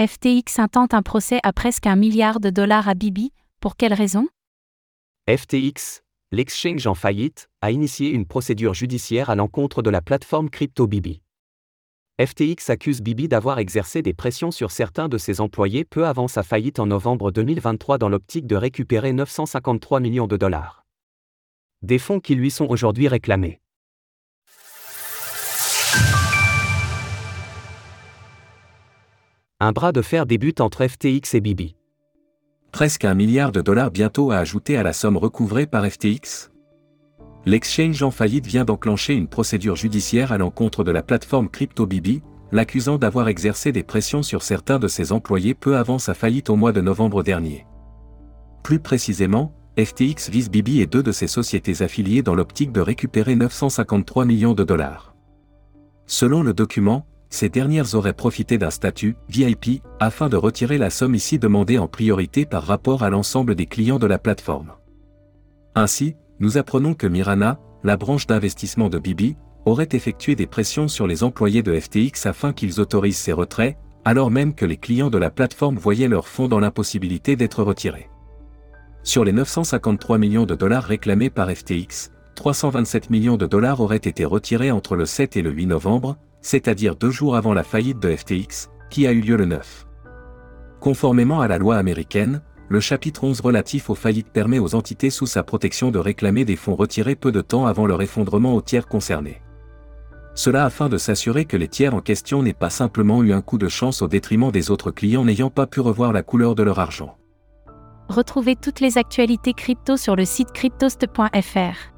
FTX intente un procès à presque un milliard de dollars à Bibi, pour quelle raison? FTX, l'exchange en faillite, a initié une procédure judiciaire à l'encontre de la plateforme crypto Bibi. FTX accuse Bibi d'avoir exercé des pressions sur certains de ses employés peu avant sa faillite en novembre 2023 dans l'optique de récupérer 953 millions de dollars. Des fonds qui lui sont aujourd'hui réclamés. Un bras de fer débute entre FTX et Bibi. Presque un milliard de dollars bientôt à ajouter à la somme recouvrée par FTX L'exchange en faillite vient d'enclencher une procédure judiciaire à l'encontre de la plateforme CryptoBibi, l'accusant d'avoir exercé des pressions sur certains de ses employés peu avant sa faillite au mois de novembre dernier. Plus précisément, FTX vise Bibi et deux de ses sociétés affiliées dans l'optique de récupérer 953 millions de dollars. Selon le document, ces dernières auraient profité d'un statut VIP afin de retirer la somme ici demandée en priorité par rapport à l'ensemble des clients de la plateforme. Ainsi, nous apprenons que Mirana, la branche d'investissement de Bibi, aurait effectué des pressions sur les employés de FTX afin qu'ils autorisent ces retraits, alors même que les clients de la plateforme voyaient leurs fonds dans l'impossibilité d'être retirés. Sur les 953 millions de dollars réclamés par FTX, 327 millions de dollars auraient été retirés entre le 7 et le 8 novembre, c'est-à-dire deux jours avant la faillite de FTX, qui a eu lieu le 9. Conformément à la loi américaine, le chapitre 11 relatif aux faillites permet aux entités sous sa protection de réclamer des fonds retirés peu de temps avant leur effondrement aux tiers concernés. Cela afin de s'assurer que les tiers en question n'aient pas simplement eu un coup de chance au détriment des autres clients n'ayant pas pu revoir la couleur de leur argent. Retrouvez toutes les actualités crypto sur le site cryptost.fr.